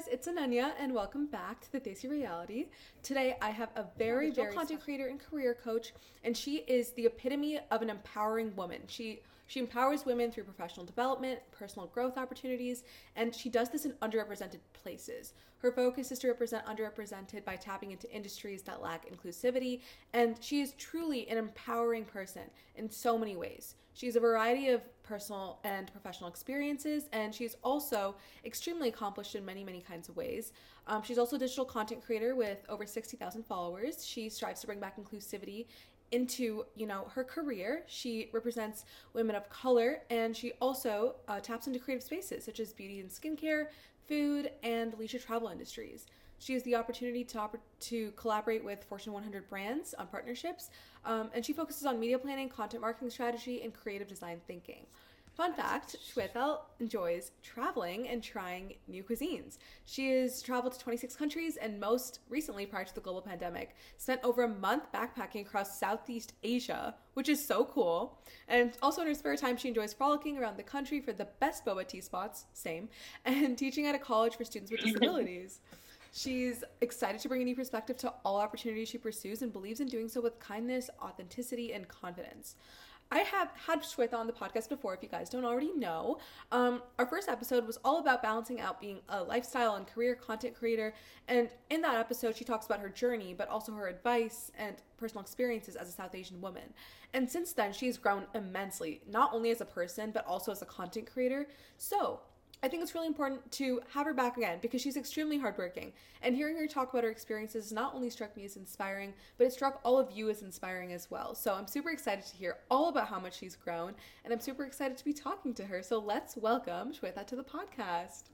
guys, it's Ananya, and welcome back to the Desi Reality. Today, I have a very, very content creator and career coach, and she is the epitome of an empowering woman. She she empowers women through professional development, personal growth opportunities, and she does this in underrepresented places. Her focus is to represent underrepresented by tapping into industries that lack inclusivity, and she is truly an empowering person in so many ways. She has a variety of personal and professional experiences, and she's also extremely accomplished in many, many kinds of ways. Um, she's also a digital content creator with over 60,000 followers. She strives to bring back inclusivity into you know her career she represents women of color and she also uh, taps into creative spaces such as beauty and skincare food and leisure travel industries she has the opportunity to, to collaborate with Fortune 100 brands on partnerships, um, and she focuses on media planning, content marketing strategy, and creative design thinking. Fun fact Sweta enjoys traveling and trying new cuisines. She has traveled to 26 countries and most recently, prior to the global pandemic, spent over a month backpacking across Southeast Asia, which is so cool. And also in her spare time, she enjoys frolicking around the country for the best boba tea spots, same, and teaching at a college for students with disabilities. She's excited to bring a new perspective to all opportunities she pursues and believes in doing so with kindness, authenticity, and confidence. I have had Sweta on the podcast before, if you guys don't already know. Um, our first episode was all about balancing out being a lifestyle and career content creator. And in that episode, she talks about her journey, but also her advice and personal experiences as a South Asian woman. And since then, she's grown immensely, not only as a person, but also as a content creator. So, I think it's really important to have her back again because she's extremely hardworking. And hearing her talk about her experiences not only struck me as inspiring, but it struck all of you as inspiring as well. So I'm super excited to hear all about how much she's grown, and I'm super excited to be talking to her. So let's welcome Sweta to the podcast.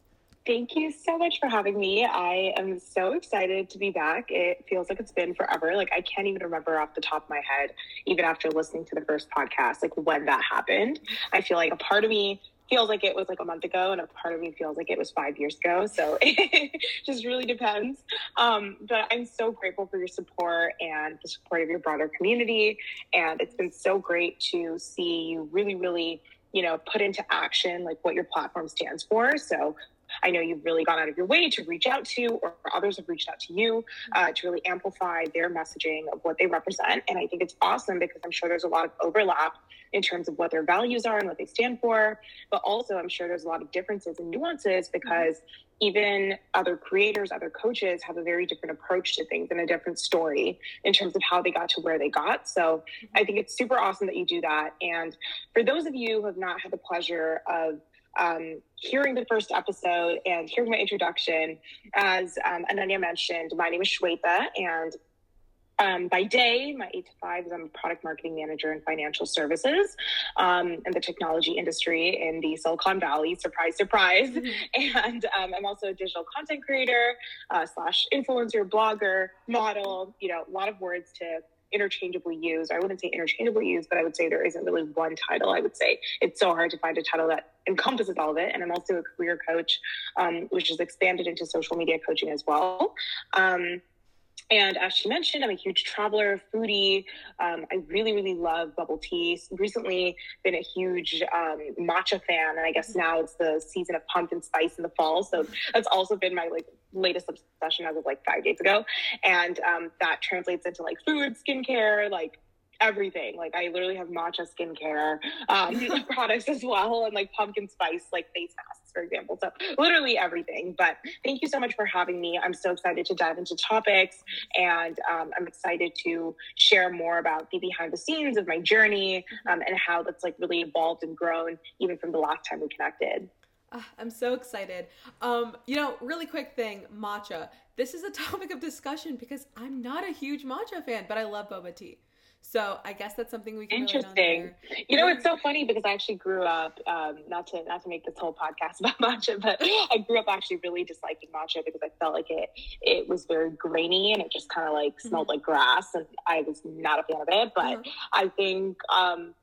Thank you so much for having me. I am so excited to be back. It feels like it's been forever. Like I can't even remember off the top of my head, even after listening to the first podcast, like when that happened. I feel like a part of me feels like it was like a month ago and a part of me feels like it was five years ago so it just really depends. Um, but i'm so grateful for your support and the support of your broader community and it's been so great to see you really really you know put into action like what your platform stands for. So I know you've really gone out of your way to reach out to, or others have reached out to you uh, to really amplify their messaging of what they represent. And I think it's awesome because I'm sure there's a lot of overlap in terms of what their values are and what they stand for. But also, I'm sure there's a lot of differences and nuances because even other creators, other coaches have a very different approach to things and a different story in terms of how they got to where they got. So I think it's super awesome that you do that. And for those of you who have not had the pleasure of um, hearing the first episode and hearing my introduction, as um, Ananya mentioned, my name is Sweta, and um, by day, my eight to five is I'm a product marketing manager in financial services um, in the technology industry in the Silicon Valley. Surprise, surprise! Mm-hmm. And um, I'm also a digital content creator uh, slash influencer, blogger, model. You know, a lot of words to interchangeably used. I wouldn't say interchangeably used, but I would say there isn't really one title. I would say it's so hard to find a title that encompasses all of it. And I'm also a career coach, um, which is expanded into social media coaching as well. Um, and as she mentioned, I'm a huge traveler, foodie. Um, I really, really love bubble tea. Recently, been a huge um, matcha fan, and I guess now it's the season of pumpkin spice in the fall. So that's also been my like latest obsession as of like five days ago, and um, that translates into like food, skincare, like everything. Like I literally have matcha skincare um, products as well, and like pumpkin spice like face masks, for example. So literally everything. But thank you so much for having me. I'm so excited to dive into topics, and um, I'm excited to share more about the behind the scenes of my journey um, and how that's like really evolved and grown even from the last time we connected. Uh, I'm so excited. Um, you know, really quick thing, matcha. This is a topic of discussion because I'm not a huge matcha fan, but I love boba tea. So I guess that's something we can. Do. Interesting. You know, it's so funny because I actually grew up um, not to not to make this whole podcast about matcha, but I grew up actually really disliking matcha because I felt like it it was very grainy and it just kind of like mm-hmm. smelled like grass, and I was not a fan of it. But mm-hmm. I think um,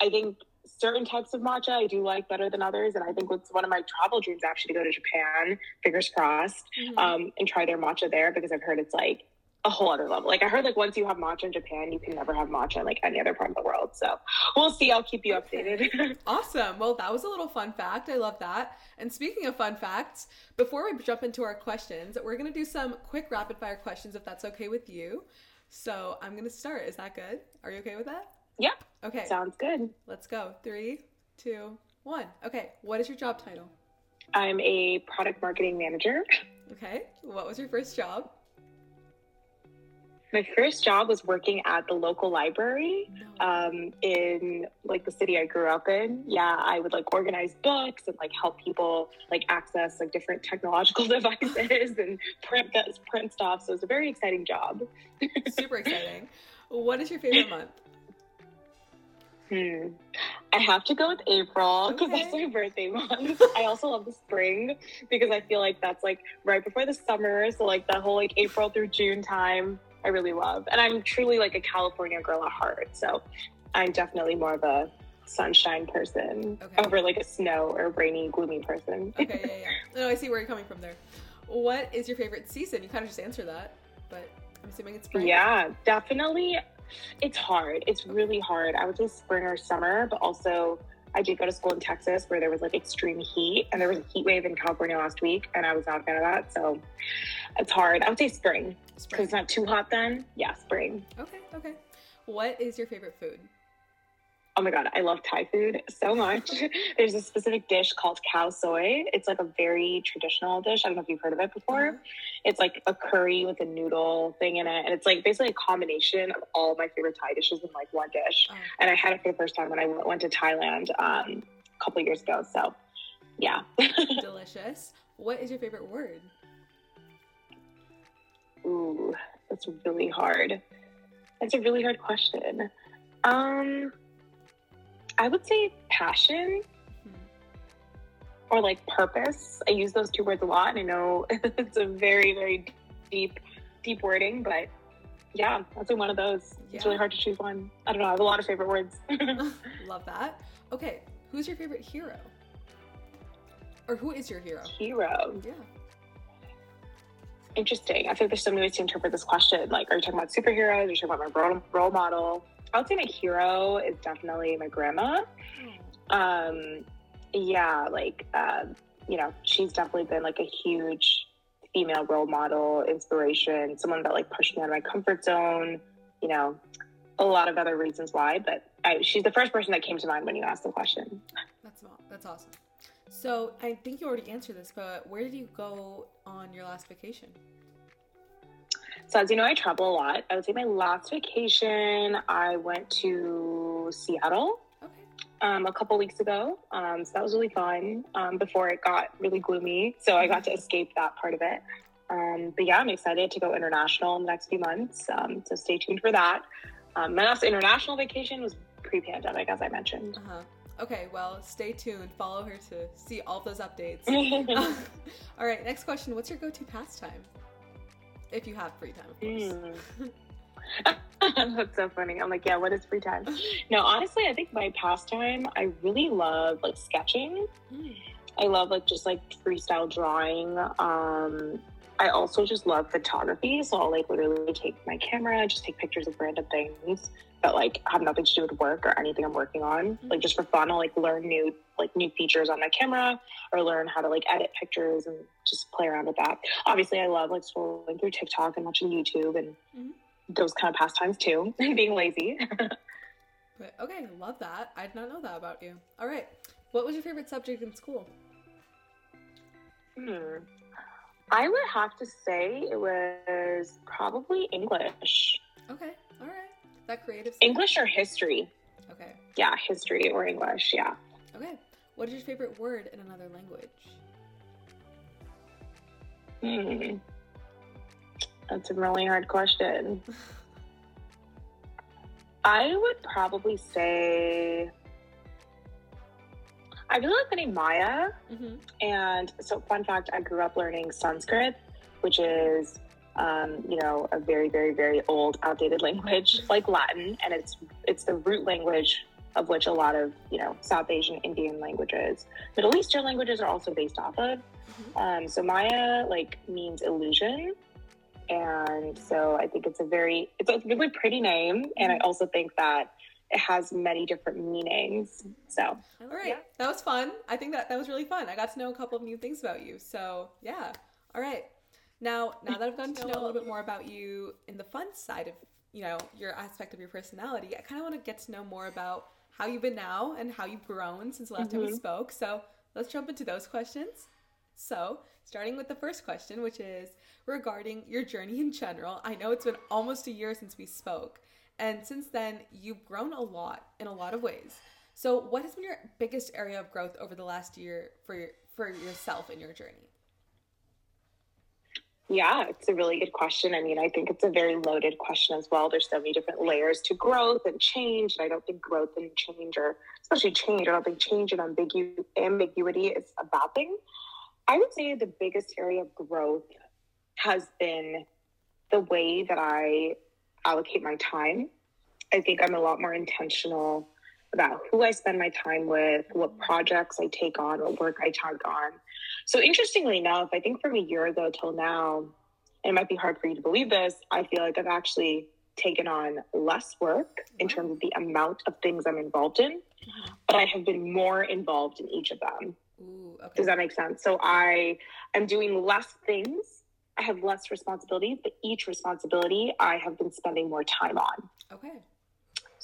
I think certain types of matcha I do like better than others. And I think it's one of my travel dreams actually to go to Japan, fingers crossed, mm-hmm. um, and try their matcha there because I've heard it's like a whole other level. Like I heard like once you have matcha in Japan, you can never have matcha in like any other part of the world. So we'll see. I'll keep you updated. awesome. Well, that was a little fun fact. I love that. And speaking of fun facts, before we jump into our questions, we're gonna do some quick rapid fire questions if that's okay with you. So I'm gonna start. Is that good? Are you okay with that? Yeah. Okay. Sounds good. Let's go. Three, two, one. Okay. What is your job title? I'm a product marketing manager. Okay. What was your first job? My first job was working at the local library um, in like the city I grew up in. Yeah, I would like organize books and like help people like access like different technological devices and print that print stuff. So it was a very exciting job. Super exciting. What is your favorite month? Hmm. I have to go with April because okay. that's my birthday month. I also love the spring because I feel like that's like right before the summer. So like the whole like April through June time I really love. And I'm truly like a California girl at heart. So I'm definitely more of a sunshine person okay. over like a snow or rainy, gloomy person. okay, yeah, yeah. No, I see where you're coming from there. What is your favorite season? You kind of just answered that, but I'm assuming it's spring. Yeah, definitely. It's hard. It's really hard. I would say spring or summer, but also I did go to school in Texas where there was like extreme heat and there was a heat wave in California last week and I was not a fan of that. So it's hard. I would say spring because it's not too hot then. Yeah, spring. Okay, okay. What is your favorite food? Oh my god, I love Thai food so much. There's a specific dish called khao soi. It's like a very traditional dish. I don't know if you've heard of it before. Mm-hmm. It's like a curry with a noodle thing in it, and it's like basically a combination of all my favorite Thai dishes in like one dish. Oh. And I had it for the first time when I went to Thailand um, a couple years ago. So, yeah, delicious. What is your favorite word? Ooh, that's really hard. That's a really hard question. Um I would say passion or like purpose. I use those two words a lot, and I know it's a very, very deep, deep wording, but yeah, that's one of those. Yeah. It's really hard to choose one. I don't know. I have a lot of favorite words. Love that. Okay, who's your favorite hero? Or who is your hero? Hero. Yeah. Interesting. I think there's so many ways to interpret this question. Like, are you talking about superheroes? Are you talking about my role, role model? I would say my hero is definitely my grandma. Um, yeah, like, uh, you know, she's definitely been like a huge female role model, inspiration, someone that like pushed me out of my comfort zone, you know, a lot of other reasons why, but I, she's the first person that came to mind when you asked the question. That's, that's awesome. So I think you already answered this, but where did you go on your last vacation? So as you know, I travel a lot. I would say my last vacation, I went to Seattle okay. um, a couple weeks ago. Um, so that was really fun um, before it got really gloomy. So I got to escape that part of it. Um, but yeah, I'm excited to go international in the next few months. Um, so stay tuned for that. Um, my last international vacation was pre-pandemic, as I mentioned. Uh-huh. Okay, well, stay tuned. Follow her to see all those updates. all right, next question. What's your go-to pastime? if you have free time, of course. Mm. That's so funny. I'm like, yeah, what is free time? No, honestly, I think my pastime, I really love like sketching. Mm. I love like just like freestyle drawing. Um, I also just love photography. So I'll like literally take my camera, just take pictures of random things that like have nothing to do with work or anything I'm working on. Mm-hmm. Like just for fun, I'll like learn new like new features on my camera or learn how to like edit pictures and just play around with that. Obviously, I love like scrolling through TikTok and watching YouTube and mm-hmm. those kind of pastimes too. being lazy. okay, love that. I did not know that about you. All right, what was your favorite subject in school? Hmm. I would have to say it was probably English. Okay, all right that creative? English or history? Okay. Yeah, history or English. Yeah. Okay. What is your favorite word in another language? Hmm. That's a really hard question. I would probably say I really like the name Maya. Mm-hmm. And so, fun fact I grew up learning Sanskrit, which is um, you know, a very, very, very old, outdated language like Latin, and it's it's the root language of which a lot of you know South Asian Indian languages, Middle Eastern languages are also based off of. Mm-hmm. Um, so Maya like means illusion, And so I think it's a very, it's a really pretty name. And I mm-hmm. also think that it has many different meanings. So, all right, yeah. that was fun. I think that that was really fun. I got to know a couple of new things about you. So, yeah. All right. Now, now that I've gotten to know a little bit more about you in the fun side of, you know, your aspect of your personality, I kind of want to get to know more about how you've been now and how you've grown since the last mm-hmm. time we mm-hmm. spoke. So, let's jump into those questions. So, starting with the first question, which is regarding your journey in general. I know it's been almost a year since we spoke. And since then, you've grown a lot in a lot of ways. So, what has been your biggest area of growth over the last year for your, for yourself in your journey? Yeah, it's a really good question. I mean, I think it's a very loaded question as well. There's so many different layers to growth and change. And I don't think growth and change, or especially change, I don't think change and ambigu- ambiguity is a bad thing. I would say the biggest area of growth has been the way that I allocate my time. I think I'm a lot more intentional about who I spend my time with, what projects I take on, what work I take on. So, interestingly enough, I think from a year ago till now, it might be hard for you to believe this, I feel like I've actually taken on less work in mm-hmm. terms of the amount of things I'm involved in, but I have been more involved in each of them. Ooh, okay. Does that make sense? So I am doing less things I have less responsibilities, but each responsibility I have been spending more time on. Okay.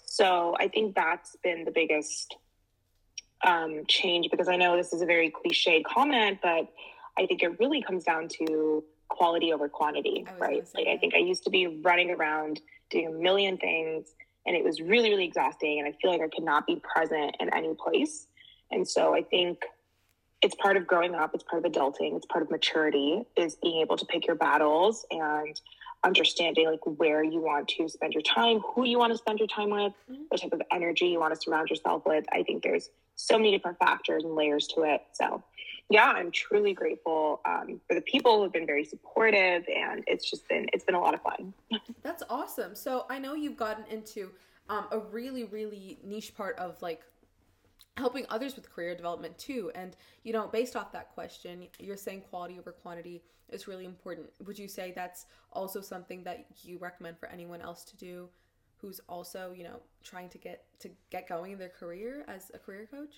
So I think that's been the biggest um, change because I know this is a very cliched comment, but I think it really comes down to quality over quantity, right? Like I think I used to be running around doing a million things and it was really, really exhausting. And I feel like I could not be present in any place. And so I think it's part of growing up it's part of adulting it's part of maturity is being able to pick your battles and understanding like where you want to spend your time who you want to spend your time with mm-hmm. what type of energy you want to surround yourself with i think there's so many different factors and layers to it so yeah i'm truly grateful um, for the people who've been very supportive and it's just been it's been a lot of fun that's awesome so i know you've gotten into um, a really really niche part of like helping others with career development too. And, you know, based off that question, you're saying quality over quantity is really important. Would you say that's also something that you recommend for anyone else to do who's also, you know, trying to get to get going in their career as a career coach?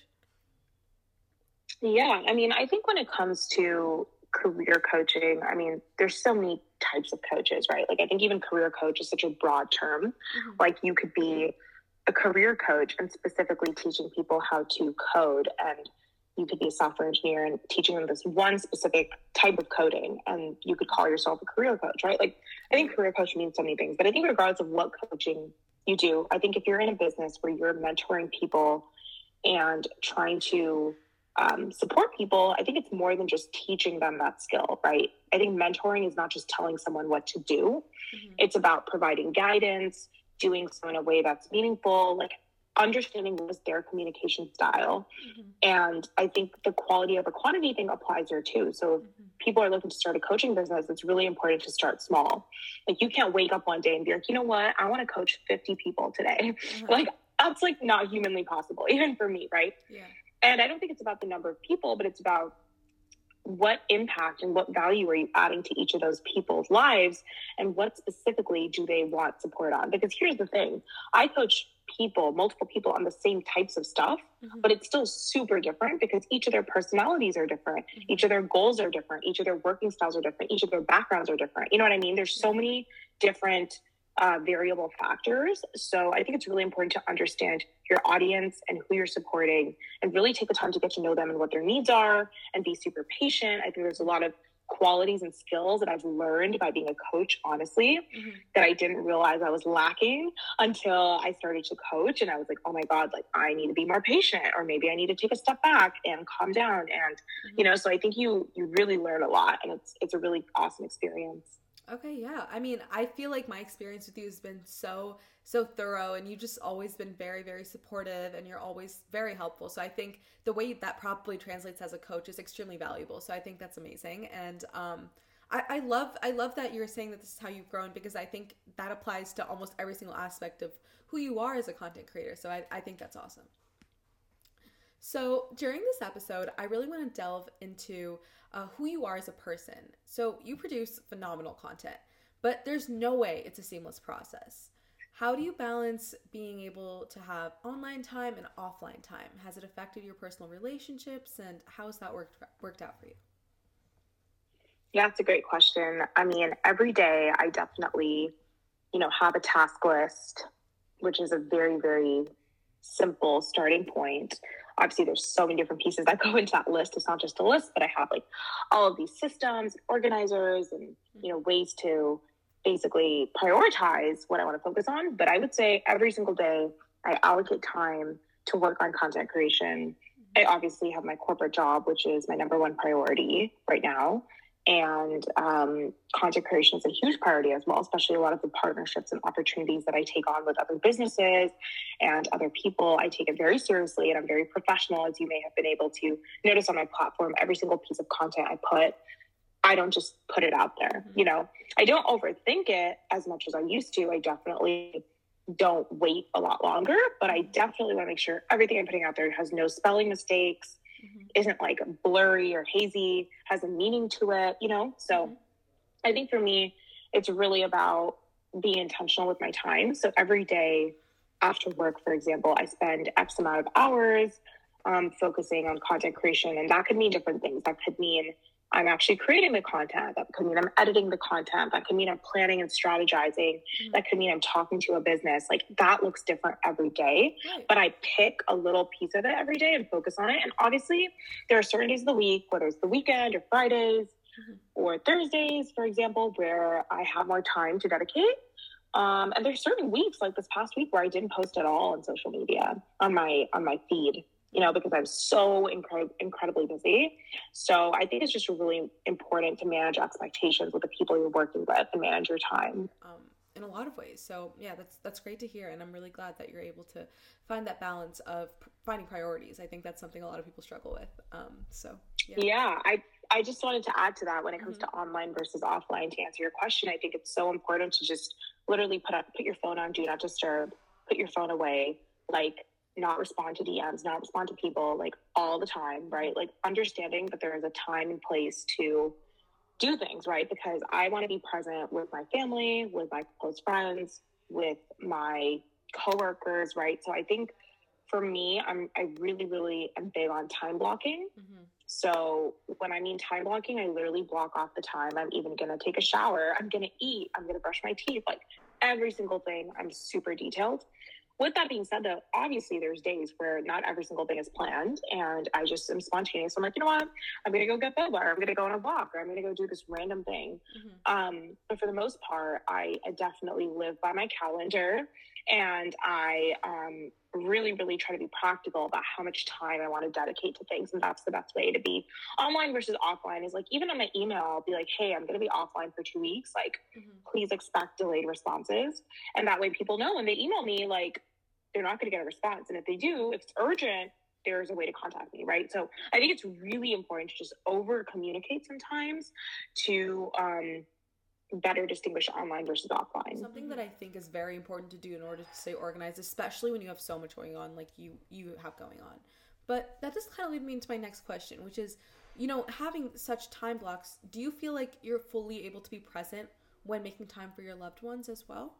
Yeah, I mean, I think when it comes to career coaching, I mean, there's so many types of coaches, right? Like I think even career coach is such a broad term. Mm-hmm. Like you could be a career coach and specifically teaching people how to code and you could be a software engineer and teaching them this one specific type of coding and you could call yourself a career coach right? Like i think career coach means so many things but i think regardless of what coaching you do i think if you're in a business where you're mentoring people and trying to um, support people i think it's more than just teaching them that skill right? I think mentoring is not just telling someone what to do. Mm-hmm. it's about providing guidance doing so in a way that's meaningful, like understanding what is their communication style. Mm-hmm. And I think the quality over quantity thing applies there too. So if mm-hmm. people are looking to start a coaching business, it's really important to start small. Like you can't wake up one day and be like, you know what, I want to coach 50 people today. Mm-hmm. Like that's like not humanly possible, even for me, right? Yeah. And I don't think it's about the number of people, but it's about what impact and what value are you adding to each of those people's lives and what specifically do they want support on because here's the thing i coach people multiple people on the same types of stuff mm-hmm. but it's still super different because each of their personalities are different mm-hmm. each of their goals are different each of their working styles are different each of their backgrounds are different you know what i mean there's so many different uh, variable factors. So I think it's really important to understand your audience and who you're supporting and really take the time to get to know them and what their needs are and be super patient. I think there's a lot of qualities and skills that I've learned by being a coach, honestly, mm-hmm. that I didn't realize I was lacking until I started to coach. And I was like, oh my God, like I need to be more patient, or maybe I need to take a step back and calm down. And, mm-hmm. you know, so I think you you really learn a lot and it's it's a really awesome experience. Okay, yeah. I mean, I feel like my experience with you has been so so thorough and you've just always been very very supportive and you're always very helpful. So I think the way that probably translates as a coach is extremely valuable. So I think that's amazing and um I, love I love that you're saying that this is how you've grown because I think that applies to almost every single aspect of who you are as a content creator. So I, I think that's awesome. So, during this episode, I really want to delve into uh, who you are as a person. So, you produce phenomenal content, but there's no way it's a seamless process. How do you balance being able to have online time and offline time? Has it affected your personal relationships and how has that worked worked out for you? Yeah, it's a great question. I mean, every day I definitely, you know, have a task list, which is a very, very simple starting point. Obviously, there's so many different pieces that go into that list. It's not just a list, but I have like all of these systems, organizers, and you know, ways to basically prioritize what I want to focus on. But I would say every single day I allocate time to work on content creation. I obviously have my corporate job, which is my number one priority right now and um, content creation is a huge priority as well especially a lot of the partnerships and opportunities that i take on with other businesses and other people. I take it very seriously and i'm very professional as you may have been able to notice on my platform. Every single piece of content i put i don't just put it out there you know? I don't overthink it as much as i used to. I definitely don't wait a lot longer but i definitely want to make sure everything i'm putting out there has no spelling mistakes mm-hmm. isn't like blurry or hazy, has a meaning to it, you know? So mm-hmm. I think for me, it's really about being intentional with my time. So every day after work, for example, I spend X amount of hours um, focusing on content creation. And that could mean different things. That could mean I'm actually creating the content. That could mean I'm editing the content. That could mean I'm planning and strategizing. Mm-hmm. That could mean I'm talking to a business. Like that looks different every day. Right. But I pick a little piece of it every day and focus on it. And obviously, there are certain days of the week, whether it's the weekend or Fridays mm-hmm. or Thursdays, for example, where I have more time to dedicate. Um, and there's certain weeks, like this past week, where I didn't post at all on social media on my on my feed you know, because I'm so incred- incredibly busy. So I think it's just really important to manage expectations with the people you're working with and manage your time. Um, in a lot of ways. So yeah, that's that's great to hear, and I'm really glad that you're able to find that balance of p- finding priorities. I think that's something a lot of people struggle with. Um, so yeah. yeah, I I just wanted to add to that when it comes mm-hmm. to online versus offline. To answer your question, I think it's so important to just literally put up put your phone on do not disturb, put your phone away, like not respond to DMs, not respond to people like all the time, right? Like understanding that there is a time and place to do things, right? Because I want to be present with my family, with my close friends, with my coworkers, right? So I think for me, I'm I really, really am big on time blocking. Mm-hmm. So when I mean time blocking, I literally block off the time I'm even gonna take a shower, I'm gonna eat, I'm gonna brush my teeth, like every single thing. I'm super detailed with that being said, though, obviously there's days where not every single thing is planned, and I just am spontaneous. I'm like, you know what? I'm gonna go get boba, or I'm gonna go on a walk, or I'm gonna go do this random thing. Mm-hmm. Um, but for the most part, I, I, definitely live by my calendar, and I um, really, really try to be practical about how much time I want to dedicate to things, and that's the best way to be online versus offline. Is like even on my email, I'll be like, hey, I'm gonna be offline for two weeks. Like, mm-hmm. please expect delayed responses, and that way people know when they email me, like they're not going to get a response. And if they do, if it's urgent, there's a way to contact me, right? So I think it's really important to just over communicate sometimes to um, better distinguish online versus offline. Something that I think is very important to do in order to stay organized, especially when you have so much going on, like you you have going on. But that does kind of lead me into my next question, which is, you know, having such time blocks, do you feel like you're fully able to be present when making time for your loved ones as well?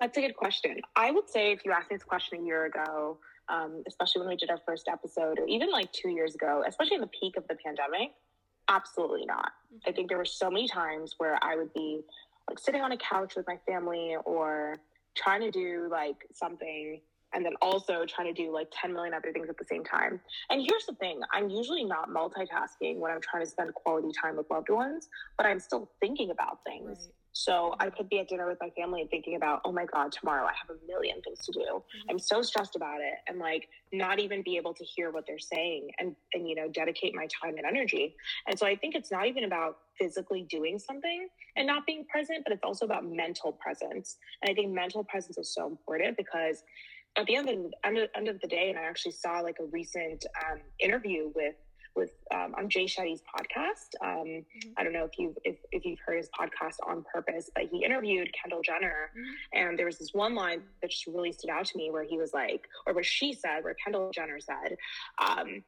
That's a good question. I would say if you asked me this question a year ago, um, especially when we did our first episode, or even like two years ago, especially in the peak of the pandemic, absolutely not. I think there were so many times where I would be like sitting on a couch with my family or trying to do like something and then also trying to do like 10 million other things at the same time. And here's the thing I'm usually not multitasking when I'm trying to spend quality time with loved ones, but I'm still thinking about things. Right. So I could be at dinner with my family and thinking about, oh my God, tomorrow I have a million things to do. Mm-hmm. I'm so stressed about it. And like not even be able to hear what they're saying and, and, you know, dedicate my time and energy. And so I think it's not even about physically doing something and not being present, but it's also about mental presence. And I think mental presence is so important because at the end of, end of, end of the day, and I actually saw like a recent um, interview with with um, on Jay Shetty's podcast. Um, mm-hmm. I don't know if you've if, if you've heard his podcast on purpose, but he interviewed Kendall Jenner, mm-hmm. and there was this one line that just really stood out to me where he was like, or what she said, where Kendall Jenner said, um,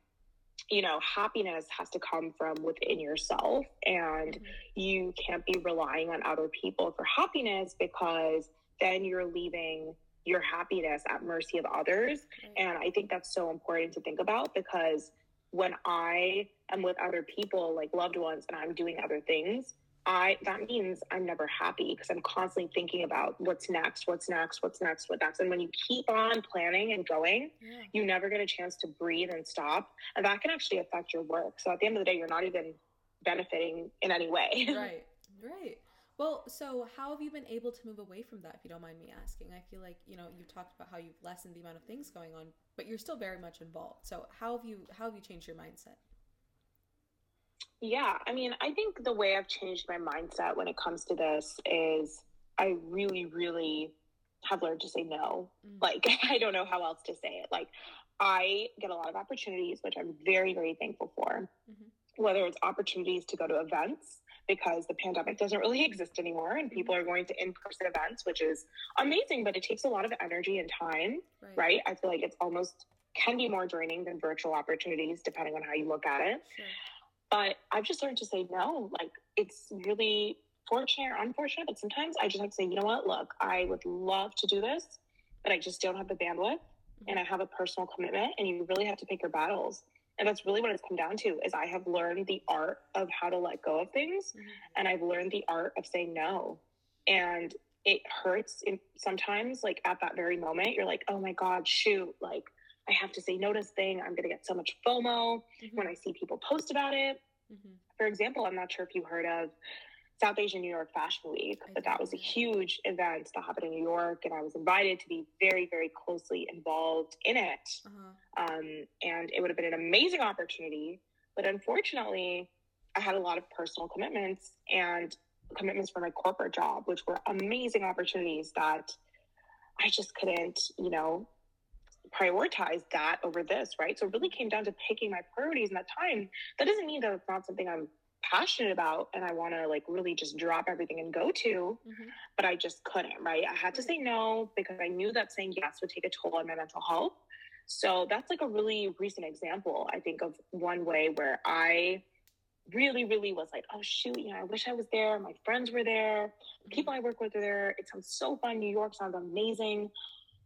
you know, happiness has to come from within yourself, and mm-hmm. you can't be relying on other people for happiness because then you're leaving your happiness at mercy of others. Right. And I think that's so important to think about because when I am with other people, like loved ones, and I'm doing other things, I that means I'm never happy because I'm constantly thinking about what's next, what's next, what's next, what's next. And when you keep on planning and going, yeah. you never get a chance to breathe and stop. And that can actually affect your work. So at the end of the day, you're not even benefiting in any way. right. Right. Well, so how have you been able to move away from that, if you don't mind me asking? I feel like you know you've talked about how you've lessened the amount of things going on, but you're still very much involved. So how have you how have you changed your mindset? Yeah, I mean, I think the way I've changed my mindset when it comes to this is I really, really have learned to say no. Mm-hmm. Like, I don't know how else to say it. Like, I get a lot of opportunities, which I'm very, very thankful for. Mm-hmm. Whether it's opportunities to go to events because the pandemic doesn't really exist anymore and people mm-hmm. are going to in person events, which is amazing, but it takes a lot of energy and time, right? right? I feel like it's almost can be more draining than virtual opportunities, depending on how you look at it. Sure. But I've just learned to say no. Like it's really fortunate or unfortunate, but sometimes I just have to say, you know what, look, I would love to do this, but I just don't have the bandwidth and I have a personal commitment and you really have to pick your battles. And that's really what it's come down to is I have learned the art of how to let go of things mm-hmm. and I've learned the art of saying no. And it hurts in, sometimes like at that very moment you're like, "Oh my god, shoot, like I have to say no to this thing. I'm going to get so much FOMO mm-hmm. when I see people post about it. Mm-hmm. For example, I'm not sure if you heard of South Asian New York Fashion Week, but that was a huge event that happened in New York, and I was invited to be very, very closely involved in it. Uh-huh. Um, and it would have been an amazing opportunity, but unfortunately, I had a lot of personal commitments and commitments for my corporate job, which were amazing opportunities that I just couldn't, you know, prioritize that over this, right? So it really came down to picking my priorities in that time. That doesn't mean that it's not something I'm passionate about and I want to like really just drop everything and go to, mm-hmm. but I just couldn't, right? I had to say no because I knew that saying yes would take a toll on my mental health. So that's like a really recent example, I think, of one way where I really, really was like, oh shoot, you know, I wish I was there. My friends were there. People I work with are there. It sounds so fun. New York sounds amazing.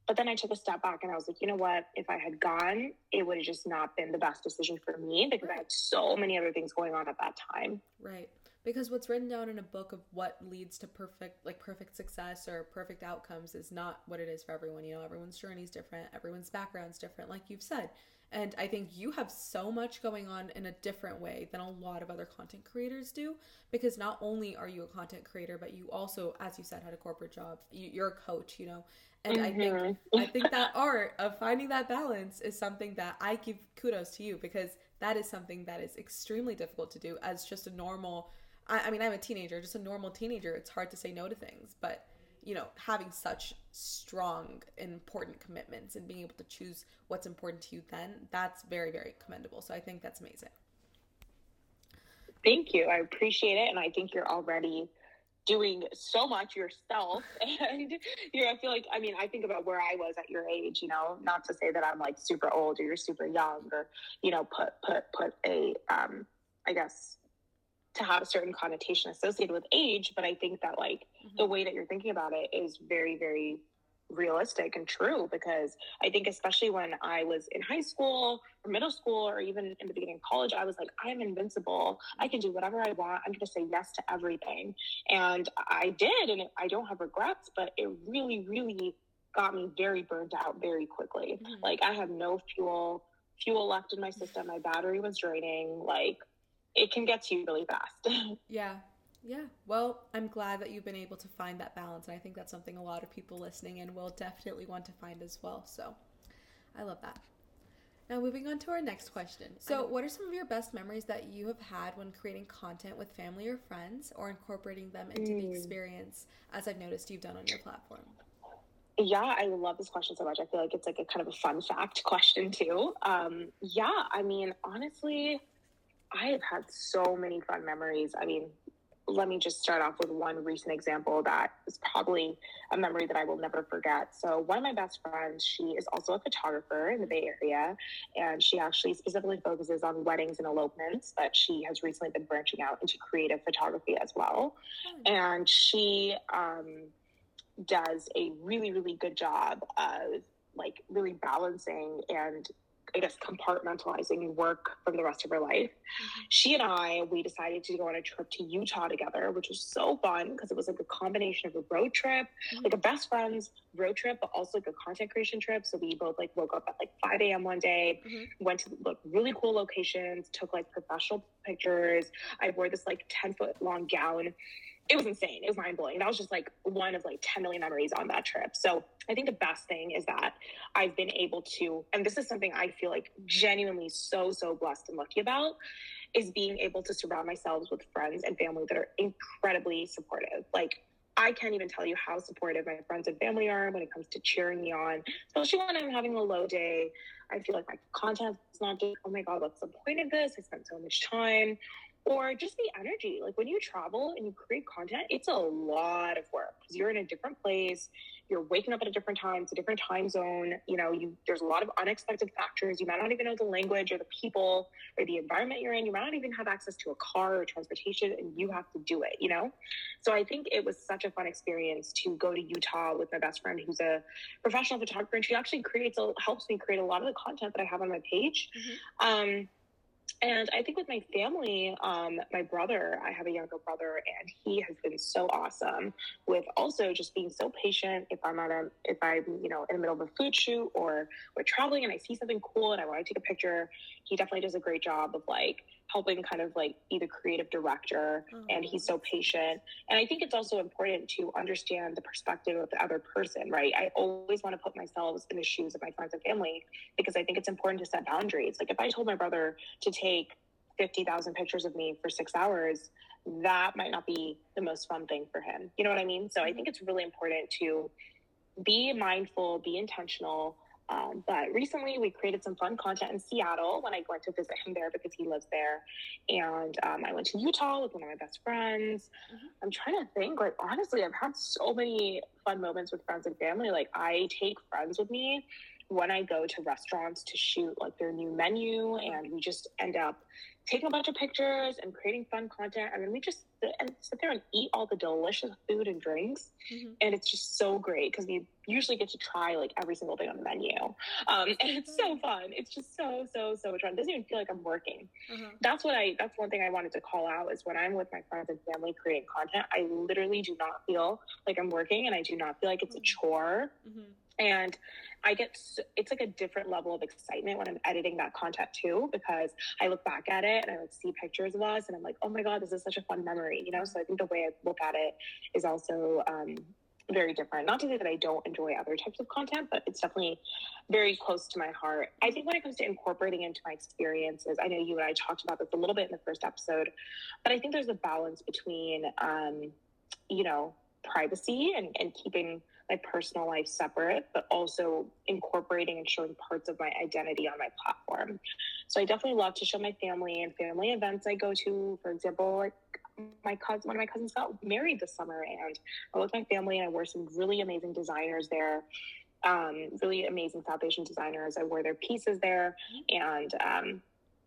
But then I took a step back and I was like, you know what? If I had gone, it would have just not been the best decision for me because. I had so many other things going on at that time. Right. Because what's written down in a book of what leads to perfect like perfect success or perfect outcomes is not what it is for everyone. You know, everyone's journey is different, everyone's background's different, like you've said. And I think you have so much going on in a different way than a lot of other content creators do because not only are you a content creator, but you also, as you said, had a corporate job. You're a coach, you know, and mm-hmm. I think mm-hmm. I think that art of finding that balance is something that I give kudos to you because that is something that is extremely difficult to do as just a normal. I, I mean, I'm a teenager, just a normal teenager. It's hard to say no to things, but you know, having such strong important commitments and being able to choose what's important to you then, that's very, very commendable. So I think that's amazing. Thank you. I appreciate it. And I think you're already doing so much yourself. And, you know, I feel like, I mean, I think about where I was at your age, you know, not to say that I'm like super old or you're super young or, you know, put, put, put a, um, I guess, to have a certain connotation associated with age, but I think that like mm-hmm. the way that you're thinking about it is very, very realistic and true because I think especially when I was in high school or middle school or even in the beginning of college, I was like, I'm invincible. I can do whatever I want. I'm going to say yes to everything. And I did, and I don't have regrets, but it really, really got me very burnt out very quickly. Mm-hmm. Like I had no fuel fuel left in my system. My battery was draining. Like it can get to you really fast. yeah. Yeah. Well, I'm glad that you've been able to find that balance. And I think that's something a lot of people listening in will definitely want to find as well. So I love that. Now, moving on to our next question. So, what are some of your best memories that you have had when creating content with family or friends or incorporating them into mm. the experience, as I've noticed you've done on your platform? Yeah, I love this question so much. I feel like it's like a kind of a fun fact question, too. Um, yeah, I mean, honestly, I have had so many fun memories. I mean, let me just start off with one recent example that is probably a memory that I will never forget. So, one of my best friends, she is also a photographer in the Bay Area, and she actually specifically focuses on weddings and elopements, but she has recently been branching out into creative photography as well. Hmm. And she um, does a really, really good job of like really balancing and I guess, compartmentalizing work from the rest of her life. Mm-hmm. She and I, we decided to go on a trip to Utah together, which was so fun because it was like a combination of a road trip, mm-hmm. like a best friends road trip, but also like a content creation trip. So we both like woke up at like 5 a.m. one day, mm-hmm. went to like really cool locations, took like professional pictures. I wore this like 10 foot long gown it was insane. It was mind blowing. That was just like one of like 10 million memories on that trip. So I think the best thing is that I've been able to, and this is something I feel like genuinely so, so blessed and lucky about, is being able to surround myself with friends and family that are incredibly supportive. Like, I can't even tell you how supportive my friends and family are when it comes to cheering me on, especially when I'm having a low day. I feel like my content is not just, oh my God, what's the point of this? I spent so much time or just the energy. Like when you travel and you create content, it's a lot of work because you're in a different place. You're waking up at a different time. It's a different time zone. You know, you there's a lot of unexpected factors. You might not even know the language or the people or the environment you're in. You might not even have access to a car or transportation, and you have to do it. You know, so I think it was such a fun experience to go to Utah with my best friend, who's a professional photographer, and she actually creates a, helps me create a lot of the content that I have on my page. Mm-hmm. Um, and I think with my family, um, my brother, I have a younger brother, and he has been so awesome with also just being so patient. If I'm at a, if I'm, you know, in the middle of a food shoot or we're traveling and I see something cool and I want to take a picture, he definitely does a great job of like helping kind of like be the creative director mm-hmm. and he's so patient and i think it's also important to understand the perspective of the other person right i always want to put myself in the shoes of my friends and family because i think it's important to set boundaries like if i told my brother to take 50,000 pictures of me for six hours, that might not be the most fun thing for him. You know what I mean? So I mm-hmm. think it's really important to be mindful, be intentional, um, but recently, we created some fun content in Seattle when I went to visit him there because he lives there. And um, I went to Utah with one of my best friends. Mm-hmm. I'm trying to think, like, honestly, I've had so many fun moments with friends and family. Like, I take friends with me when I go to restaurants to shoot like their new menu, and we just end up taking a bunch of pictures and creating fun content. And then we just sit, and sit there and eat all the delicious food and drinks. Mm-hmm. And it's just so great because we usually get to try like every single thing on the menu. Um, and it's so fun. It's just so, so, so much fun. It doesn't even feel like I'm working. Mm-hmm. That's what I, that's one thing I wanted to call out is when I'm with my friends and family creating content, I literally do not feel like I'm working and I do not feel like it's a mm-hmm. chore. Mm-hmm. And I get it's like a different level of excitement when I'm editing that content too, because I look back at it and I like see pictures of us and I'm like, oh my God, this is such a fun memory, you know? So I think the way I look at it is also um, very different. Not to say that I don't enjoy other types of content, but it's definitely very close to my heart. I think when it comes to incorporating into my experiences, I know you and I talked about this a little bit in the first episode, but I think there's a balance between, um, you know, privacy and, and keeping my personal life separate, but also incorporating and showing parts of my identity on my platform. So I definitely love to show my family and family events I go to. For example, like my cousin, one of my cousins got married this summer, and I was with my family and I wore some really amazing designers there. Um, really amazing South Asian designers. I wore their pieces there, and um,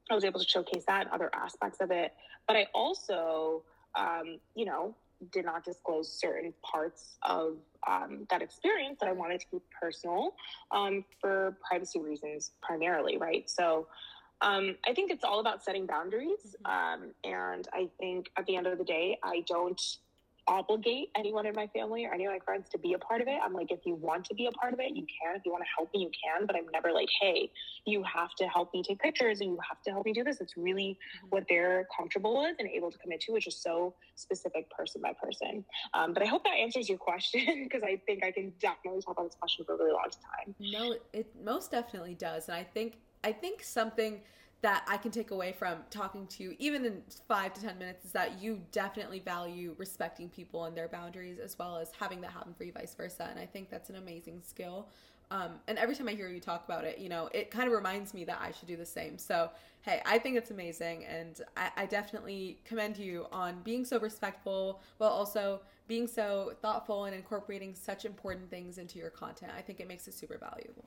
I was able to showcase that and other aspects of it. But I also, um, you know, did not disclose certain parts of um, that experience that I wanted to keep personal um, for privacy reasons primarily, right? So um, I think it's all about setting boundaries. Um, and I think at the end of the day, I don't obligate anyone in my family or any of my friends to be a part of it. I'm like, if you want to be a part of it, you can. If you want to help me, you can. But I'm never like, hey, you have to help me take pictures and you have to help me do this. It's really mm-hmm. what they're comfortable with and able to commit to, which is so specific person by person. Um, but I hope that answers your question because I think I can definitely talk about this question for a really long time. No, it most definitely does. And I think I think something that I can take away from talking to you, even in five to 10 minutes, is that you definitely value respecting people and their boundaries as well as having that happen for you, vice versa. And I think that's an amazing skill Um, and every time I hear you talk about it, you know, it kind of reminds me that I should do the same. So, hey, I think it's amazing. And I, I definitely commend you on being so respectful while also being so thoughtful and incorporating such important things into your content. I think it makes it super valuable.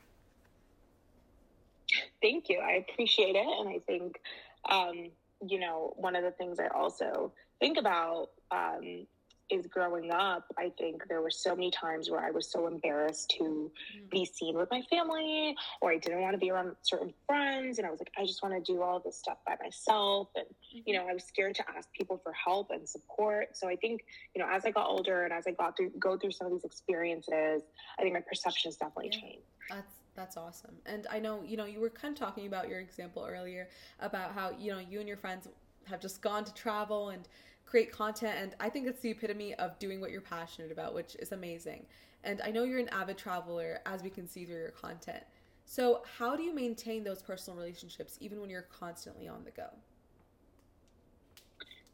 Thank you. I appreciate it. And I think, um, you know, one of the things I also think about um, is growing up, I think there were so many times where I was so embarrassed to mm-hmm. be seen with my family, or I didn't want to be around certain friends. And I was like, I just want to do all this stuff by myself. And, mm-hmm. you know, I was scared to ask people for help and support. So I think, you know, as I got older and as I got through, go through some of these experiences, I think my perception has definitely yeah. changed. That's that's awesome. And I know, you know, you were kind of talking about your example earlier about how, you know, you and your friends have just gone to travel and create content and i think it's the epitome of doing what you're passionate about which is amazing. And i know you're an avid traveler as we can see through your content. So how do you maintain those personal relationships even when you're constantly on the go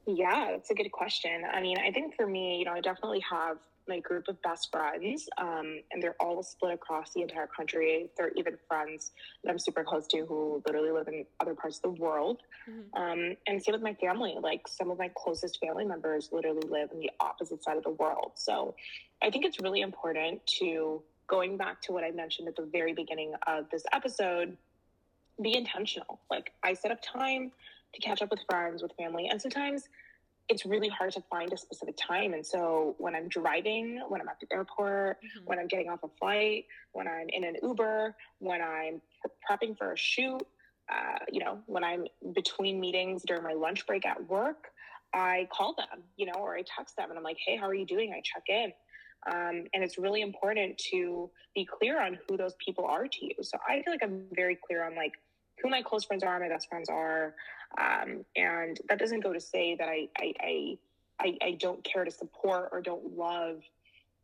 yeah that's a good question i mean i think for me you know i definitely have my group of best friends, um, and they're all split across the entire country. They're even friends that I'm super close to who literally live in other parts of the world. Mm-hmm. Um, and same with my family. Like some of my closest family members literally live in the opposite side of the world. So I think it's really important to going back to what I mentioned at the very beginning of this episode, be intentional. Like I set up time to catch up with friends, with family, and sometimes it's really hard to find a specific time. And so when I'm driving, when I'm at the airport, mm-hmm. when I'm getting off a flight, when I'm in an Uber, when I'm prepping for a shoot, uh, you know, when I'm between meetings during my lunch break at work, I call them, you know, or I text them and I'm like, hey, how are you doing? I check in. Um, and it's really important to be clear on who those people are to you. So I feel like I'm very clear on like who my close friends are, my best friends are. Um, and that doesn't go to say that I, I, I, I, don't care to support or don't love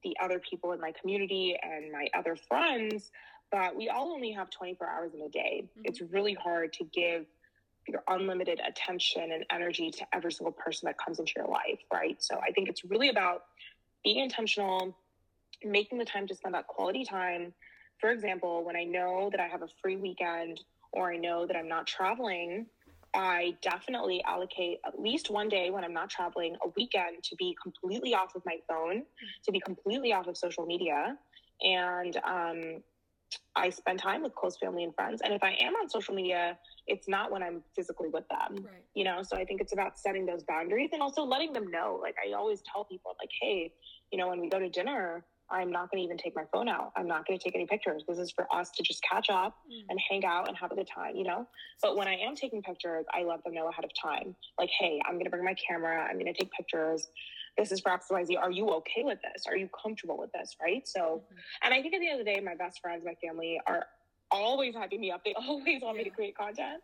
the other people in my community and my other friends, but we all only have 24 hours in a day. Mm-hmm. It's really hard to give your unlimited attention and energy to every single person that comes into your life, right? So I think it's really about being intentional, making the time to spend that quality time. For example, when I know that I have a free weekend or I know that I'm not traveling, I definitely allocate at least one day when I'm not traveling, a weekend to be completely off of my phone, to be completely off of social media. And um, I spend time with close family and friends. And if I am on social media, it's not when I'm physically with them, right. you know? So I think it's about setting those boundaries and also letting them know. Like I always tell people, like, hey, you know, when we go to dinner, I'm not going to even take my phone out. I'm not going to take any pictures. This is for us to just catch up mm. and hang out and have a good time, you know? But when I am taking pictures, I let them know ahead of time. Like, hey, I'm going to bring my camera. I'm going to take pictures. This is for XYZ. Are you okay with this? Are you comfortable with this? Right. So, mm-hmm. and I think at the end of the day, my best friends, my family are always hyping me up. They always want yeah. me to create content,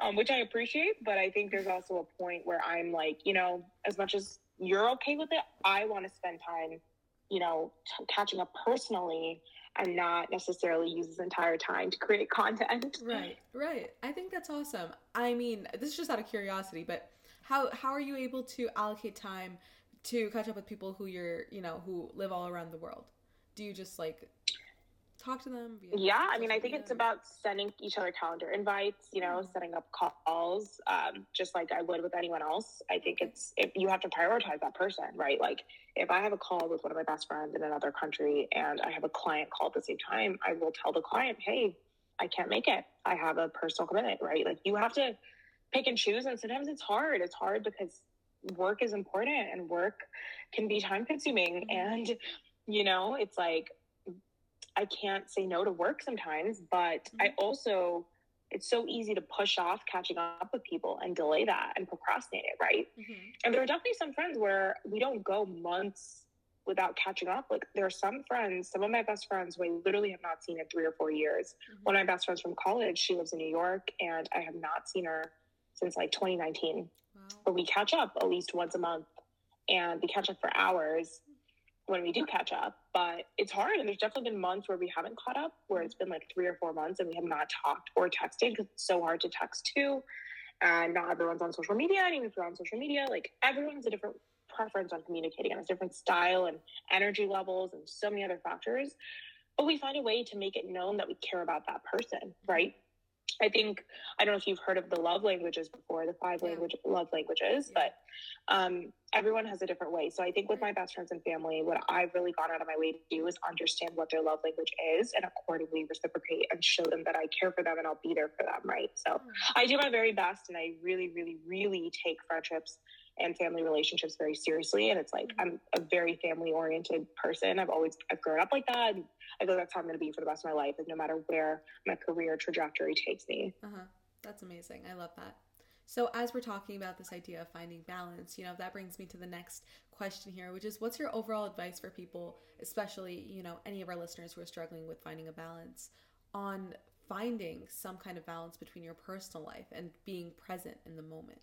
um, which I appreciate. But I think there's also a point where I'm like, you know, as much as you're okay with it, I want to spend time you know, t- catching up personally and not necessarily use this entire time to create content. Right, right. I think that's awesome. I mean, this is just out of curiosity, but how how are you able to allocate time to catch up with people who you're, you know, who live all around the world? Do you just like talk to them? yeah, I mean, I think it's about sending each other calendar invites. You know, mm-hmm. setting up calls, um, just like I would with anyone else. I think it's if you have to prioritize that person, right? Like if I have a call with one of my best friends in another country and I have a client call at the same time, I will tell the client, "Hey, I can't make it. I have a personal commitment." Right? Like you have to pick and choose, and sometimes it's hard. It's hard because work is important and work can be time consuming mm-hmm. and you know it's like I can't say no to work sometimes, but mm-hmm. I also it's so easy to push off catching up with people and delay that and procrastinate it, right? Mm-hmm. And there are definitely some friends where we don't go months without catching up. Like there are some friends, some of my best friends who I literally have not seen in three or four years. Mm-hmm. One of my best friends from college, she lives in New York, and I have not seen her since like 2019. Wow. But we catch up at least once a month, and we catch up for hours when we do catch up, but it's hard. And there's definitely been months where we haven't caught up, where it's been like three or four months and we have not talked or texted because it's so hard to text too. And not everyone's on social media. And even if you're on social media, like everyone's a different preference on communicating and a different style and energy levels and so many other factors. but we find a way to make it known that we care about that person, right? I think I don't know if you've heard of the love languages before, the five yeah. language love languages, yeah. but um, everyone has a different way. So I think with my best friends and family, what I've really gone out of my way to do is understand what their love language is and accordingly reciprocate and show them that I care for them and I'll be there for them, right? So. I do my very best and I really, really, really take friendships and family relationships very seriously. And it's like. I'm a very family oriented person. I've always I've grown up like that. And I feel that's how I'm going to be for the rest of my life, and no matter where my career trajectory takes me. Uh huh. That's amazing. I love that. So, as we're talking about this idea of finding balance, you know, that brings me to the next question here, which is what's your overall advice for people, especially, you know, any of our listeners who are struggling with finding a balance on finding some kind of balance between your personal life and being present in the moment?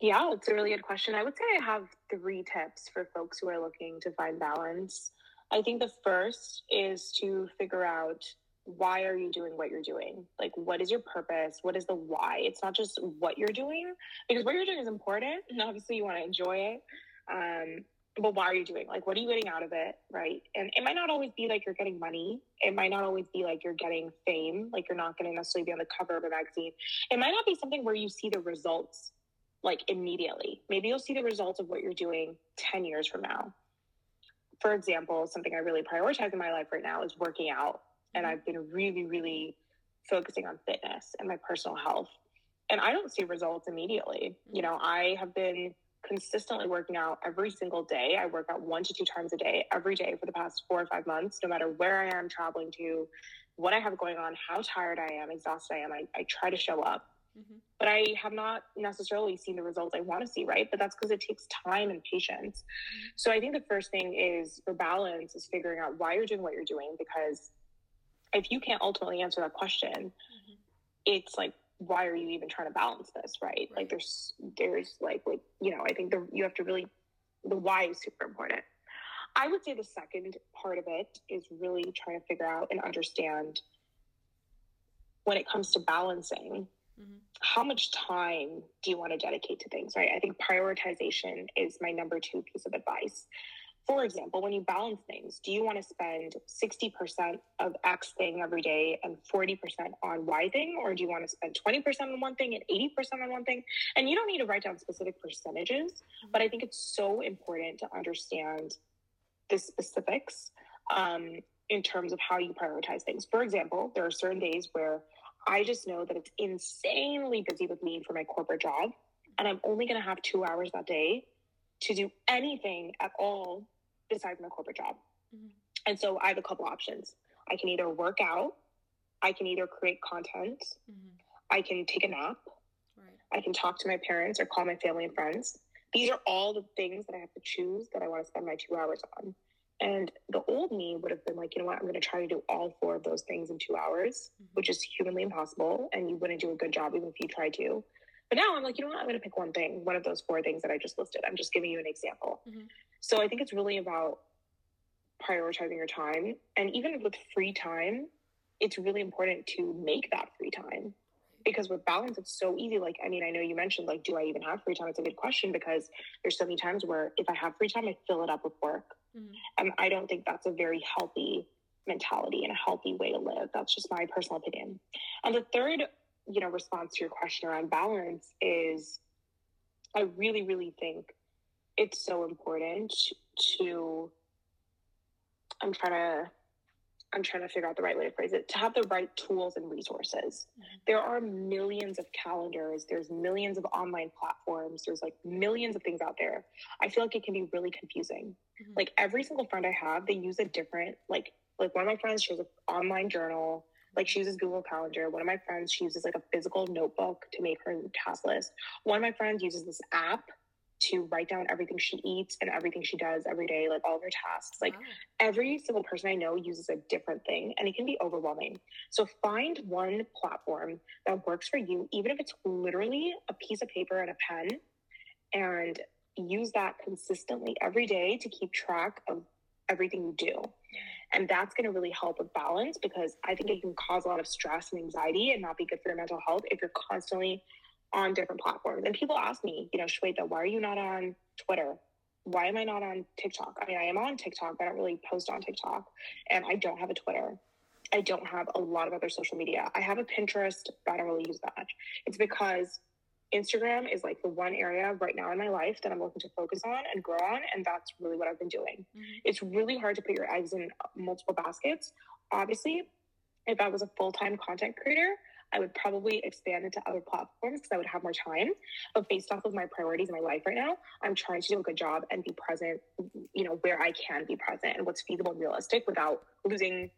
Yeah, it's a really good question. I would say I have three tips for folks who are looking to find balance. I think the first is to figure out why are you doing what you're doing? Like, what is your purpose? What is the why? It's not just what you're doing, because what you're doing is important. And obviously, you want to enjoy it. Um, but why are you doing? Like, what are you getting out of it? Right. And it might not always be like you're getting money. It might not always be like you're getting fame. Like, you're not going to necessarily be on the cover of a magazine. It might not be something where you see the results like immediately. Maybe you'll see the results of what you're doing 10 years from now. For example, something I really prioritize in my life right now is working out. And I've been really, really focusing on fitness and my personal health. And I don't see results immediately. You know, I have been consistently working out every single day. I work out one to two times a day, every day for the past four or five months, no matter where I am traveling to, what I have going on, how tired I am, exhausted I am. I, I try to show up. Mm-hmm. But I have not necessarily seen the results I want to see, right? But that's because it takes time and patience. Mm-hmm. So I think the first thing is for balance is figuring out why you're doing what you're doing because if you can't ultimately answer that question, mm-hmm. it's like why are you even trying to balance this, right? right? Like there's there's like like you know, I think the you have to really the why is super important. I would say the second part of it is really trying to figure out and understand when it comes to balancing Mm-hmm. How much time do you want to dedicate to things, right? I think prioritization is my number two piece of advice. For example, when you balance things, do you want to spend 60% of X thing every day and 40% on Y thing? Or do you want to spend 20% on one thing and 80% on one thing? And you don't need to write down specific percentages, mm-hmm. but I think it's so important to understand the specifics um, in terms of how you prioritize things. For example, there are certain days where I just know that it's insanely busy with me for my corporate job. And I'm only going to have two hours that day to do anything at all besides my corporate job. Mm-hmm. And so I have a couple options. I can either work out, I can either create content, mm-hmm. I can take a nap, right. I can talk to my parents or call my family and friends. These are all the things that I have to choose that I want to spend my two hours on. And the old me would have been like, you know what, I'm going to try to do all four of those things in two hours, mm-hmm. which is humanly impossible. And you wouldn't do a good job even if you tried to. But now I'm like, you know what, I'm going to pick one thing, one of those four things that I just listed. I'm just giving you an example. Mm-hmm. So I think it's really about prioritizing your time. And even with free time, it's really important to make that free time because with balance it's so easy like i mean i know you mentioned like do i even have free time it's a good question because there's so many times where if i have free time i fill it up with work mm-hmm. and i don't think that's a very healthy mentality and a healthy way to live that's just my personal opinion and the third you know response to your question around balance is i really really think it's so important to i'm trying to I'm trying to figure out the right way to phrase it, to have the right tools and resources. Mm-hmm. There are millions of calendars, there's millions of online platforms, there's like millions of things out there. I feel like it can be really confusing. Mm-hmm. Like every single friend I have, they use a different, like, like one of my friends, she has an online journal, like she uses Google Calendar. One of my friends, she uses like a physical notebook to make her task list. One of my friends uses this app to write down everything she eats and everything she does every day, like all of her tasks. Like wow. every single person I know uses a different thing and it can be overwhelming. So find one platform that works for you, even if it's literally a piece of paper and a pen, and use that consistently every day to keep track of everything you do. And that's going to really help with balance because I think it can cause a lot of stress and anxiety and not be good for your mental health if you're constantly on different platforms. And people ask me, you know, Sweta, why are you not on Twitter? why am I not on TikTok? I mean, I am on TikTok, but I don't really post on TikTok. And I don't have a Twitter. I don't have a lot of other social media. I have a Pinterest, but I don't really use that much. It's because Instagram is like the one area right now in my life that I'm looking to focus on and grow on. And that's really what I've been doing. Mm-hmm. It's really hard to put your eggs in multiple baskets. Obviously, if I was a full time content creator, I would probably expand into other platforms because I would have more time. But based off of my priorities in my life right now, I'm trying to do a good job and be present, you know, where I can be present and what's feasible and realistic without losing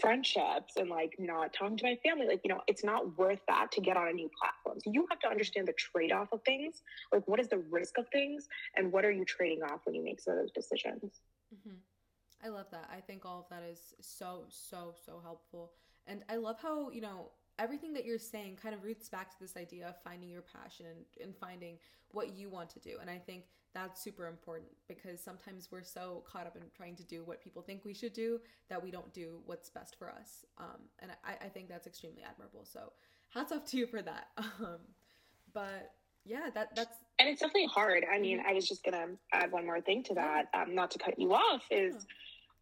friendships and like not talking to my family. Like, you know, it's not worth that to get on a new platform. So you have to understand the trade off of things. Like, what is the risk of things and what are you trading off when you make some of those decisions? Mm-hmm. I love that. I think all of that is so, so, so helpful. And I love how, you know, everything that you're saying kind of roots back to this idea of finding your passion and, and finding what you want to do. And I think that's super important because sometimes we're so caught up in trying to do what people think we should do that we don't do what's best for us. Um, and I, I think that's extremely admirable. So hats off to you for that. Um, but yeah, that that's and it's definitely hard. I mean, mm-hmm. I was just gonna add one more thing to that, um, not to cut you off, is. Yeah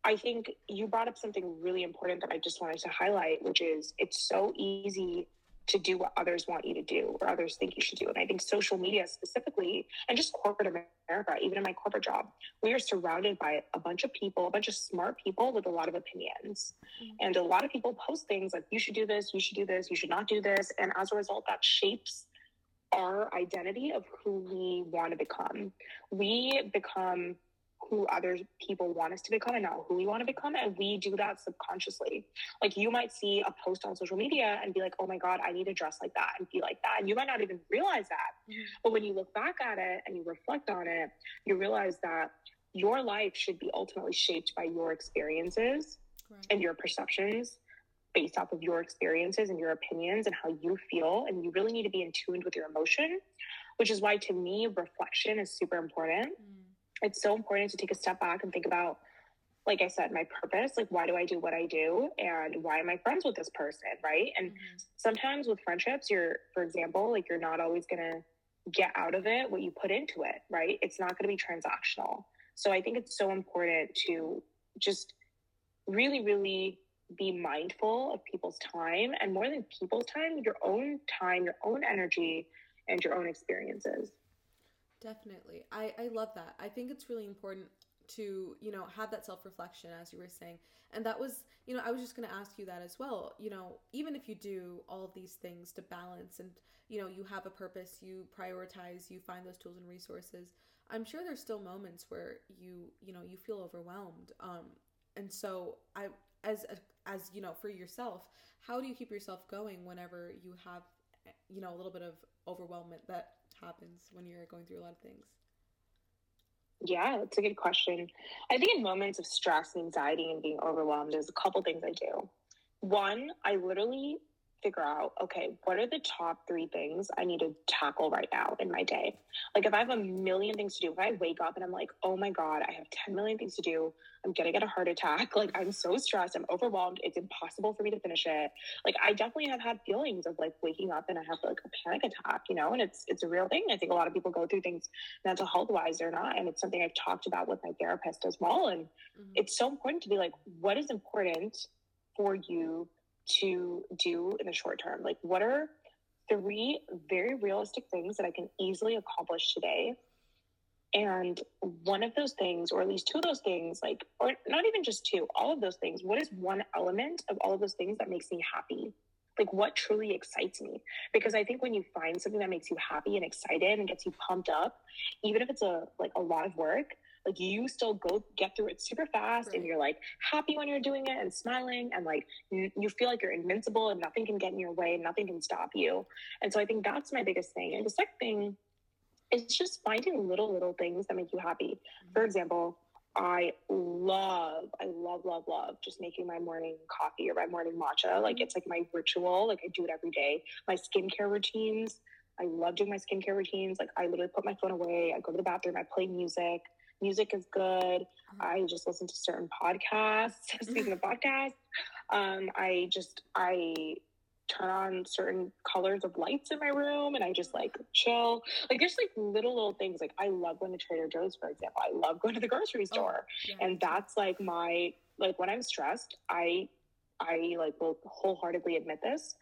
I think you brought up something really important that I just wanted to highlight, which is it's so easy to do what others want you to do or others think you should do. And I think social media specifically, and just corporate America, even in my corporate job, we are surrounded by a bunch of people, a bunch of smart people with a lot of opinions. Mm-hmm. And a lot of people post things like, you should do this, you should do this, you should not do this. And as a result, that shapes our identity of who we want to become. We become who other people want us to become and not who we want to become. And we do that subconsciously. Like you might see a post on social media and be like, oh my God, I need to dress like that and be like that. And you might not even realize that. Mm-hmm. But when you look back at it and you reflect on it, you realize that your life should be ultimately shaped by your experiences right. and your perceptions based off of your experiences and your opinions and how you feel. And you really need to be in tune with your emotion, which is why to me, reflection is super important. Mm it's so important to take a step back and think about like I said, my purpose, like why do I do what I do and why am I friends with this person, right? And mm-hmm. sometimes with friendships, you're, for example, like you're not always gonna get out of it what you put into it, right? It's not gonna be transactional. So I think it's so important to just really, really be mindful of people's time and more than people's time, your own time, your own energy, and your own experiences. Definitely. I, I love that. I think it's really important to, you know, have that self reflection, as you were saying. And that was, you know, I was just going to ask you that as well. You know, even if you do all these things to balance and, you know, you have a purpose, you prioritize, you find those tools and resources, I'm sure there's still moments where you, you know, you feel overwhelmed. Um, and so I, as, a, as, you know, for yourself, how do you keep yourself going whenever you have, you know, a little bit of overwhelmment that happens when you're going through a lot of things? Yeah, that's a good question. I think in moments of stress and anxiety and being overwhelmed, there's a couple things I do. One, I literally figure out, okay, what are the top three things I need to tackle right now in my day? Like, if I have a million things to do, if I wake up and I'm like, oh my God, I have 10 million things to do, I'm gonna get a heart attack. Like, I'm so stressed, I'm overwhelmed, it's impossible for me to finish it. Like, I definitely have had feelings of like waking up and I have like a panic attack, you know, and it's it's a real thing. I think a lot of people go through things mental health wise or not. And it's something I've talked about with my therapist as well. And mm-hmm. it's so important to be like, what is important for you to do in the short term? Like, what are three very realistic things that I can easily accomplish today? And one of those things, or at least two of those things, like, or not even just two, all of those things, what is one element of all of those things that makes me happy? Like, what truly excites me? Because I think when you find something that makes you happy and excited and gets you pumped up, even if it's a like a lot of work, like you still go get through it super fast right. and you're like happy when you're doing it and smiling and like you, you feel like you're invincible and nothing can get in your way and nothing can stop you and so i think that's my biggest thing and the second thing is just finding little little things that make you happy mm-hmm. for example I love, I love, love, love just making my morning coffee or my morning matcha. Like it's like my ritual. Like I do it every day. My skincare routines. I love doing my skincare routines. Like I literally put my phone away. I go to the bathroom. I play music music is good. Mm-hmm. I just listen to certain podcasts. Speaking of podcasts, um, I just I turn on certain colors of lights in my room and I just like chill. Like there's like little little things. Like I love going to Trader Joe's, for example. I love going to the grocery oh, store. Oh, yeah. And that's like my like when I'm stressed, I I like will wholeheartedly admit this.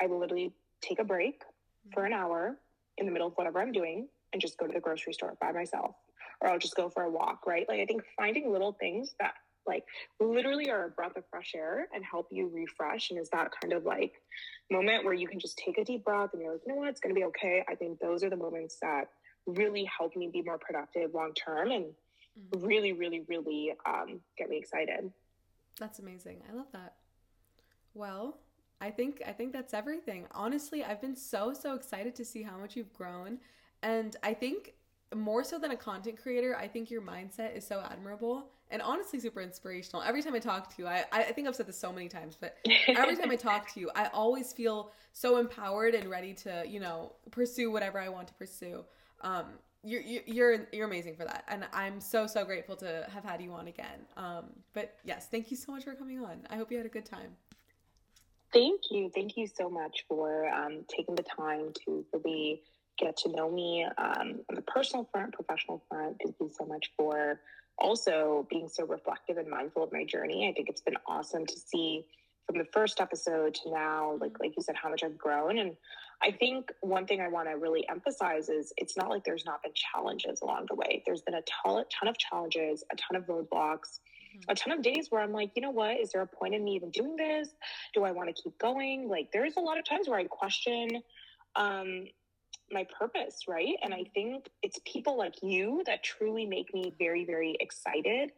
I will literally take a break mm-hmm. for an hour in the middle of whatever I'm doing and just go to the grocery store by myself. Or I'll just go for a walk, right? Like I think finding little things that like literally are a breath of fresh air and help you refresh and is that kind of like moment where you can just take a deep breath and you're like you know what? It's going to be okay. I think those are the moments that really help me be more productive long term and mm-hmm. really really really um, get me excited. That's amazing. I love that. Well i think i think that's everything. Honestly i've been so so excited to see how much you've grown and i think more so than a content creator i think your mindset is so admirable and honestly super inspirational. Every time I talk to you, I, I think I've said this so many times, but every time I talk to you, I always feel so empowered and ready to, you know, pursue whatever I want to pursue. Um, you're, you're, you're amazing for that. And I'm so, so grateful to have had you on again. Um, but yes, thank you so much for coming on. I hope you had a good time. Thank you. Thank you so much for um, taking the time to really get to know me um, on the personal front, professional front. Thank you so much for also being so reflective and mindful of my journey. I think it's been awesome to see from the first episode to now, like like you said, how much I've grown. And I think one thing I want to really emphasize is it's not like there's not been challenges along the way. There's been a ton, ton of challenges, a ton of roadblocks, a ton of days where I'm like, you know what? Is there a point in me even doing this? Do I want to keep going? Like, there's a lot of times where I question um, my purpose, right? And I think it's people like you that truly make me very, very excited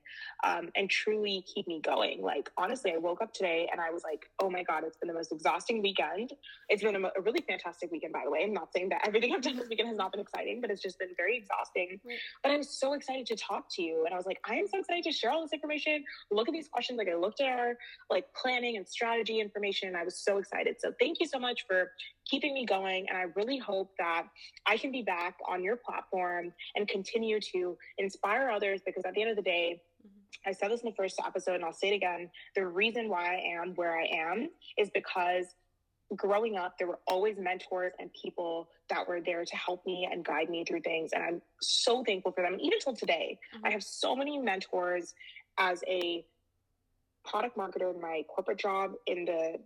um, and truly keep me going. Like, honestly, I woke up today and I was like, oh my God, it's been the most exhausting weekend. It's been a, a really fantastic weekend, by the way. I'm not saying that everything I've done this weekend has not been exciting, but it's just been very exhausting. Right. But I'm so excited to talk to you. And I was like, I am so excited to share all this information, look at these questions. Like, I looked at our like planning and strategy information and I was so excited. So, thank you so much for keeping me going. And I really hope that I can be back on your platform and continue to inspire others because at the end of the day, mm-hmm. I said this in the first episode and I'll say it again. The reason why I am where I am is because growing up, there were always mentors and people that were there to help me and guide me through things. And I'm so thankful for them. Even till today, mm-hmm. I have so many mentors as a product marketer in my corporate job in the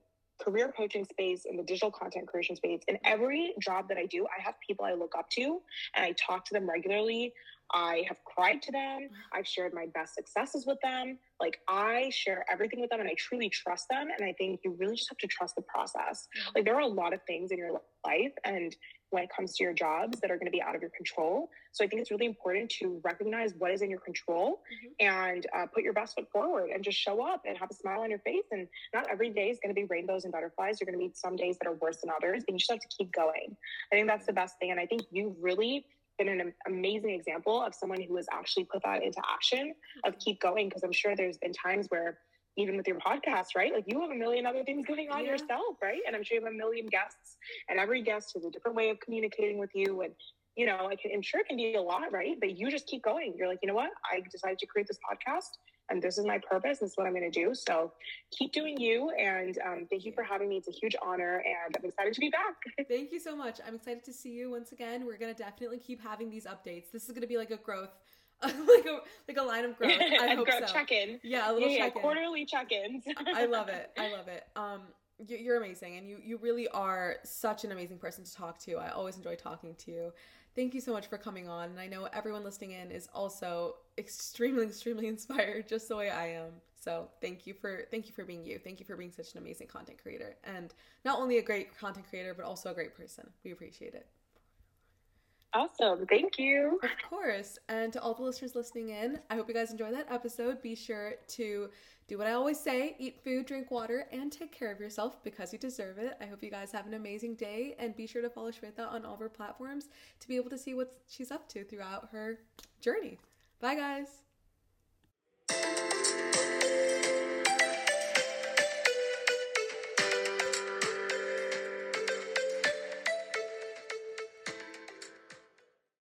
career coaching space in the digital content creation space. In every job that i do i have people i look up to and i talk to them regularly. I have cried to them. I've shared my best successes with them. Like i share everything with them and i truly trust them. And i think you really just have to trust the process. Mm-hmm. like there are a lot of things in your life and when it comes to your jobs that are going to be out of your control. So I think it's really important to recognize what is in your control mm-hmm. and uh, put your best foot forward and just show up and have a smile on your face. And not every day is going to be rainbows and butterflies. You're going to meet some days that are worse than others, but you just have to keep going. I think that's the best thing. And I think you really been an amazing example of someone who has actually put that into action of keep going because i'm sure there's been times where even with your podcast, right? Like you have a million other things going on yeah. yourself, right? And I'm sure you have a million guests, and every guest has a different way of communicating with you. And you know, I can, I'm sure it can be a lot, right? But you just keep going. You're like, you know what? I decided to create this podcast, and this is my purpose. This is what I'm going to do. So keep doing you. And um, thank you for having me. It's a huge honor, and I'm excited to be back. thank you so much. I'm excited to see you once again. We're going to definitely keep having these updates. This is going to be like a growth like a like a line of growth. I hope growth so. check in. Yeah, a little yeah, check in. quarterly check ins. I love it. I love it. Um, you're amazing, and you you really are such an amazing person to talk to. I always enjoy talking to you. Thank you so much for coming on, and I know everyone listening in is also extremely extremely inspired, just the way I am. So thank you for thank you for being you. Thank you for being such an amazing content creator, and not only a great content creator, but also a great person. We appreciate it. Awesome. Thank you. Of course. And to all the listeners listening in, I hope you guys enjoy that episode. Be sure to do what I always say eat food, drink water, and take care of yourself because you deserve it. I hope you guys have an amazing day and be sure to follow Sweta on all of her platforms to be able to see what she's up to throughout her journey. Bye, guys.